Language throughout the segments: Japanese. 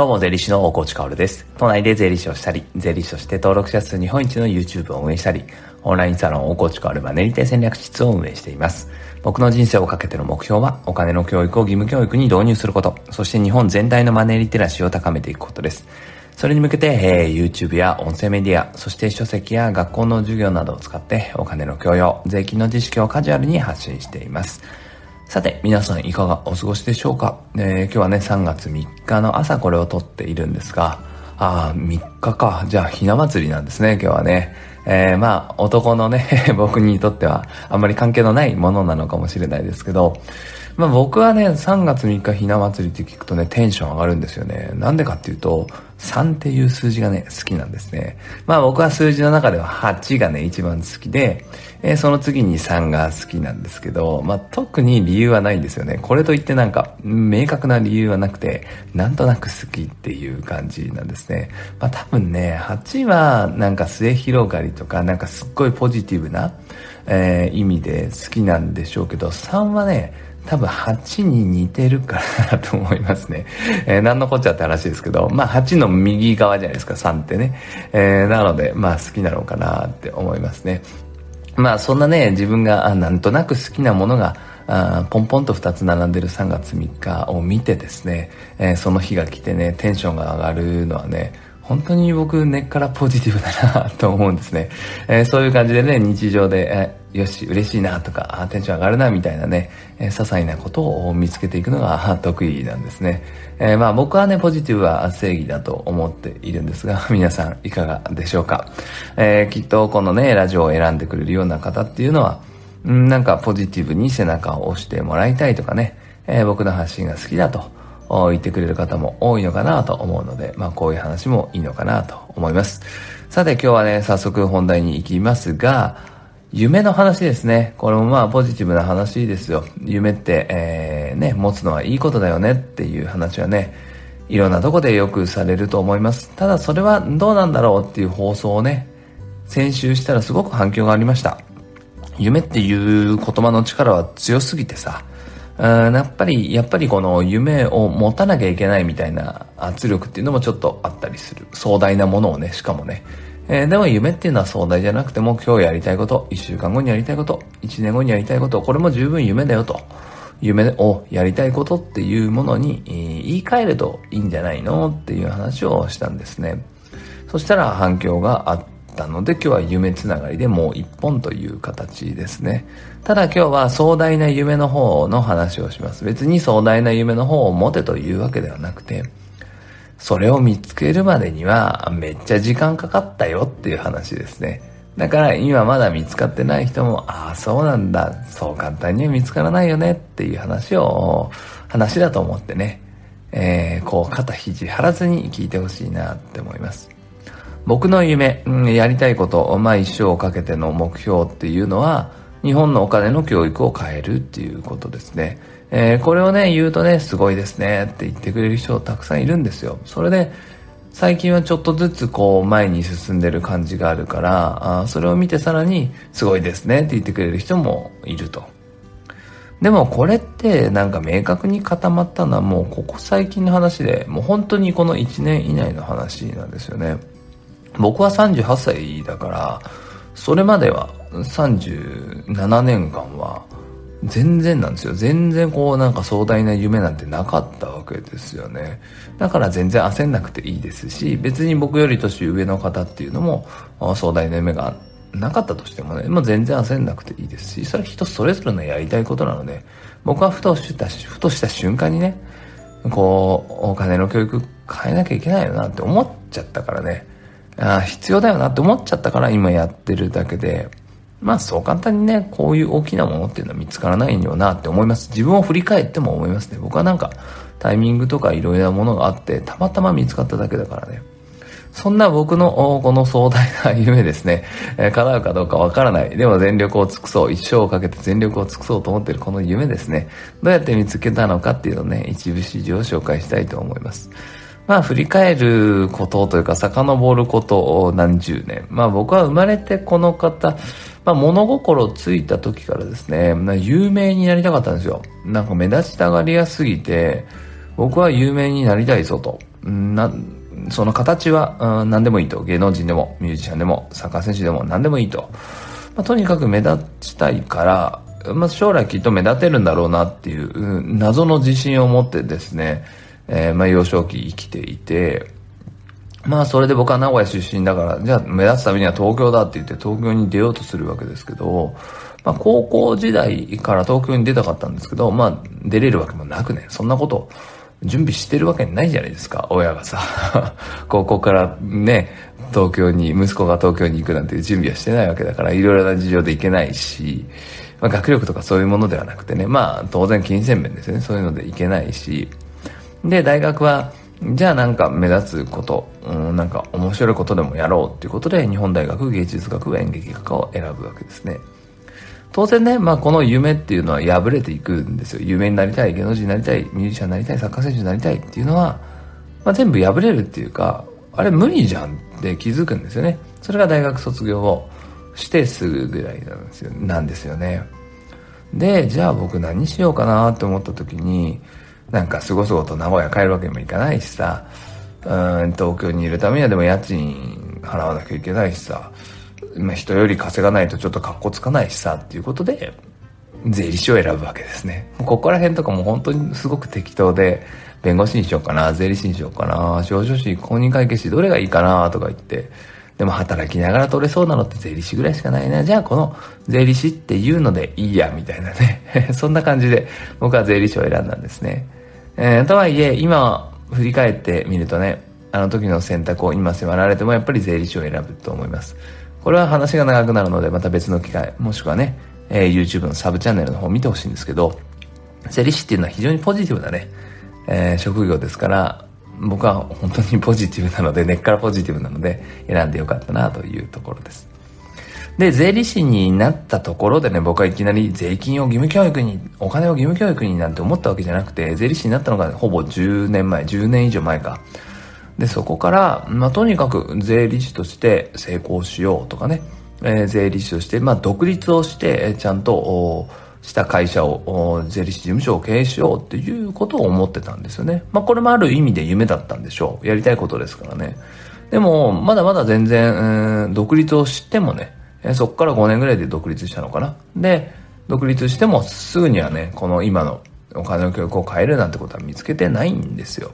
どうも、税理士の大河内薫です。都内で税理士をしたり、税理士として登録者数日本一の YouTube を運営したり、オンラインサロン大河内薫マネリテ戦略室を運営しています。僕の人生をかけての目標は、お金の教育を義務教育に導入すること、そして日本全体のマネリテラシーを高めていくことです。それに向けて、えー、YouTube や音声メディア、そして書籍や学校の授業などを使ってお金の教養、税金の知識をカジュアルに発信しています。さて、皆さんいかがお過ごしでしょうか、えー、今日はね、3月3日の朝これを撮っているんですが、ああ、3日か。じゃあ、ひな祭りなんですね、今日はね。えー、まあ、男のね、僕にとってはあんまり関係のないものなのかもしれないですけど、まあ僕はね、3月3日ひな祭りって聞くとね、テンション上がるんですよね。なんでかっていうと、3っていう数字がね、好きなんですね。まあ僕は数字の中では8がね、一番好きで、えー、その次に3が好きなんですけど、まあ特に理由はないんですよね。これといってなんか、明確な理由はなくて、なんとなく好きっていう感じなんですね。まあ多分ね、8はなんか末広がりとか、なんかすっごいポジティブな、えー、意味で好きなんでしょうけど、3はね、多分8に似てるからだと思いますね。えー、何のこっちゃって話ですけど、まあ8の右側じゃないですか、3ってね。えー、なので、まあ好きなのかなって思いますね。まあそんなね、自分がなんとなく好きなものが、あポンポンと2つ並んでる3月3日を見てですね、えー、その日が来てね、テンションが上がるのはね、本当に僕根っからポジティブだなと思うんですね。えー、そういう感じでね、日常で、えよし、嬉しいなとか、あテンション上がるなみたいなね、えー、些細なことを見つけていくのが得意なんですね。えー、まあ僕はね、ポジティブは正義だと思っているんですが、皆さんいかがでしょうか。えー、きっとこのね、ラジオを選んでくれるような方っていうのは、ん、なんかポジティブに背中を押してもらいたいとかね、えー、僕の発信が好きだと言ってくれる方も多いのかなと思うので、まあこういう話もいいのかなと思います。さて今日はね、早速本題に行きますが、夢の話ですね。これもまあポジティブな話ですよ。夢って、えー、ね、持つのはいいことだよねっていう話はね、いろんなとこでよくされると思います。ただそれはどうなんだろうっていう放送をね、先週したらすごく反響がありました。夢っていう言葉の力は強すぎてさ、うんやっぱり、やっぱりこの夢を持たなきゃいけないみたいな圧力っていうのもちょっとあったりする。壮大なものをね、しかもね、えー、でも夢っていうのは壮大じゃなくても今日やりたいこと、1週間後にやりたいこと、1年後にやりたいこと、これも十分夢だよと。夢をやりたいことっていうものに、えー、言い換えるといいんじゃないのっていう話をしたんですね。そしたら反響があったので今日は夢つながりでもう一本という形ですね。ただ今日は壮大な夢の方の話をします。別に壮大な夢の方を持てというわけではなくて、それを見つけるまでにはめっちゃ時間かかったよっていう話ですね。だから今まだ見つかってない人も、ああ、そうなんだ、そう簡単には見つからないよねっていう話を、話だと思ってね、えー、こう肩肘張らずに聞いてほしいなって思います。僕の夢、うん、やりたいこと、まあ一生をかけての目標っていうのは、日本のお金の教育を変えるっていうことですね。えー、これをね、言うとね、すごいですねって言ってくれる人たくさんいるんですよ。それで、最近はちょっとずつこう前に進んでる感じがあるからあそれを見てさらにすごいですねって言ってくれる人もいるとでもこれってなんか明確に固まったのはもうここ最近の話でもう本当にこの1年以内の話なんですよね僕は38歳だからそれまでは37年間は全然なんですよ。全然こうなんか壮大な夢なんてなかったわけですよね。だから全然焦んなくていいですし、別に僕より年上の方っていうのも壮大な夢がなかったとしてもね、もう全然焦んなくていいですし、それは人それぞれのやりたいことなので、僕はふとした、ふとした瞬間にね、こう、お金の教育変えなきゃいけないよなって思っちゃったからね、あ必要だよなって思っちゃったから今やってるだけで、まあそう簡単にね、こういう大きなものっていうのは見つからないんよなって思います。自分を振り返っても思いますね。僕はなんかタイミングとかいろいろなものがあって、たまたま見つかっただけだからね。そんな僕のこの壮大な夢ですね、えー、叶うかどうかわからない。でも全力を尽くそう。一生をかけて全力を尽くそうと思ってるこの夢ですね。どうやって見つけたのかっていうのをね、一部始終を紹介したいと思います。まあ振り返ることというか遡ることを何十年。まあ僕は生まれてこの方、まあ、物心ついた時からですね、有名になりたかったんですよ。なんか目立ちたがりやすぎて、僕は有名になりたいぞと。な、その形は、うん、何でもいいと。芸能人でも、ミュージシャンでも、サッカー選手でも何でもいいと。まあ、とにかく目立ちたいから、まあ、将来きっと目立てるんだろうなっていう、うん、謎の自信を持ってですね、えー、まあ、幼少期生きていて、まあ、それで僕は名古屋出身だから、じゃあ目立つためには東京だって言って東京に出ようとするわけですけど、まあ、高校時代から東京に出たかったんですけど、まあ、出れるわけもなくね、そんなこと準備してるわけないじゃないですか、親がさ。高校からね、東京に、息子が東京に行くなんて準備はしてないわけだから、いろいろな事情で行けないし、まあ、学力とかそういうものではなくてね、まあ、当然金銭面ですね、そういうので行けないし、で、大学は、じゃあなんか目立つこと、うん、なんか面白いことでもやろうっていうことで、日本大学芸術学部演劇学科を選ぶわけですね。当然ね、まあこの夢っていうのは破れていくんですよ。有名になりたい、芸能人になりたい、ミュージシャンになりたい、サッカー選手になりたいっていうのは、まあ全部破れるっていうか、あれ無理じゃんって気づくんですよね。それが大学卒業をしてすぐぐらいなんですよなんですよね。で、じゃあ僕何しようかなって思った時に、なんかすごそごと名古屋帰るわけにもいかないしさ、うん、東京にいるためにはでも家賃払わなきゃいけないしさ、まあ、人より稼がないとちょっと格好つかないしさっていうことで、税理士を選ぶわけですね。ここら辺とかも本当にすごく適当で、弁護士にしようかな、税理士にしようかな、証書士、公認会計士どれがいいかなとか言って、でも働きながら取れそうなのって税理士ぐらいしかないな。じゃあこの税理士っていうのでいいや、みたいなね。そんな感じで僕は税理士を選んだんですね。えー、とはいえ、今振り返ってみるとね、あの時の選択を今迫られてもやっぱり税理士を選ぶと思います。これは話が長くなるのでまた別の機会、もしくはね、えー、YouTube のサブチャンネルの方を見てほしいんですけど、税理士っていうのは非常にポジティブなね、えー、職業ですから、僕は本当にポジティブなので、根っからポジティブなので、選んでよかったなというところです。で、税理士になったところでね、僕はいきなり税金を義務教育に、お金を義務教育になんて思ったわけじゃなくて、税理士になったのがほぼ10年前、10年以上前か。で、そこから、まあ、とにかく税理士として成功しようとかね、えー、税理士として、まあ、独立をして、ちゃんと、した会社を、税理士事務所を経営しようっていうことを思ってたんですよね。まあ、これもある意味で夢だったんでしょう。やりたいことですからね。でも、まだまだ全然、えー、独立をしてもね、そこから5年ぐらいで独立したのかな？で、独立してもすぐにはね、この今のお金の教育を変えるなんてことは見つけてないんですよ。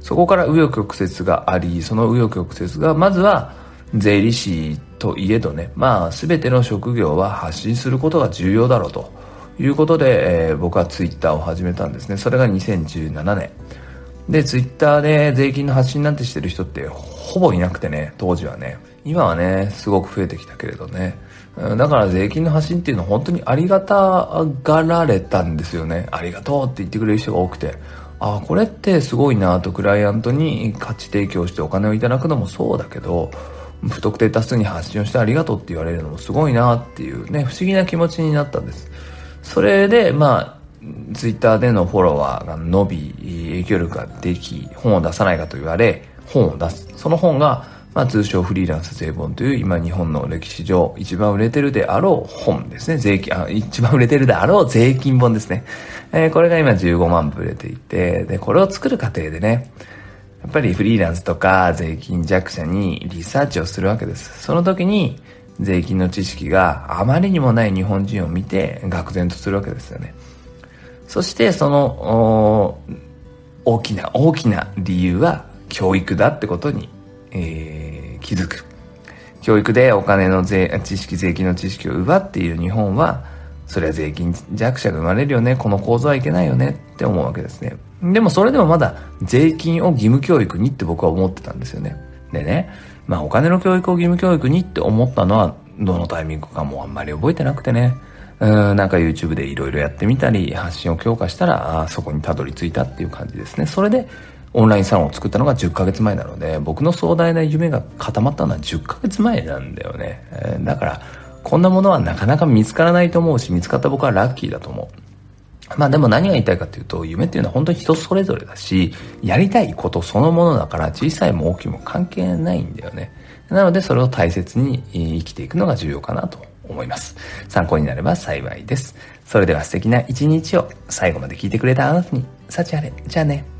そこから紆余曲折があり、その紆余曲折が、まずは税理士といえどね、まあ全ての職業は発信することが重要だろうということで、えー、僕はツイッターを始めたんですね。それが2017年。で、ツイッターで税金の発信なんてしてる人ってほぼいなくてね、当時はね。今はね、すごく増えてきたけれどね。だから税金の発信っていうのは本当にありがたがられたんですよね。ありがとうって言ってくれる人が多くて。ああ、これってすごいなとクライアントに価値提供してお金をいただくのもそうだけど、不特定多数に発信をしてありがとうって言われるのもすごいなっていうね、不思議な気持ちになったんです。それで、まあ、ツイッターでのフォロワーが伸び、影響力ができ、本を出さないかと言われ、本を出す。その本が、まあ、通称フリーランス税本という今日本の歴史上一番売れてるであろう本ですね。税金、あ、一番売れてるであろう税金本ですね。えー、これが今15万部売れていて、で、これを作る過程でね、やっぱりフリーランスとか税金弱者にリサーチをするわけです。その時に税金の知識があまりにもない日本人を見て愕然とするわけですよね。そしてその大きな大きな理由は教育だってことに、えー、気づく。教育でお金の税、知識、税金の知識を奪っている日本は、それは税金弱者が生まれるよね、この構造はいけないよねって思うわけですね。でもそれでもまだ税金を義務教育にって僕は思ってたんですよね。でね、まあお金の教育を義務教育にって思ったのはどのタイミングかもうあんまり覚えてなくてね。うん、なんか YouTube でいろいろやってみたり、発信を強化したら、あそこにたどり着いたっていう感じですね。それで、オンラインサロンを作ったのが10ヶ月前なので、僕の壮大な夢が固まったのは10ヶ月前なんだよね。えー、だから、こんなものはなかなか見つからないと思うし、見つかった僕はラッキーだと思う。まあでも何が言いたいかというと、夢っていうのは本当に人それぞれだし、やりたいことそのものだから小さいも大きいも関係ないんだよね。なのでそれを大切に生きていくのが重要かなと思います。参考になれば幸いです。それでは素敵な一日を最後まで聞いてくれたあなたに、幸あれ。じゃあね。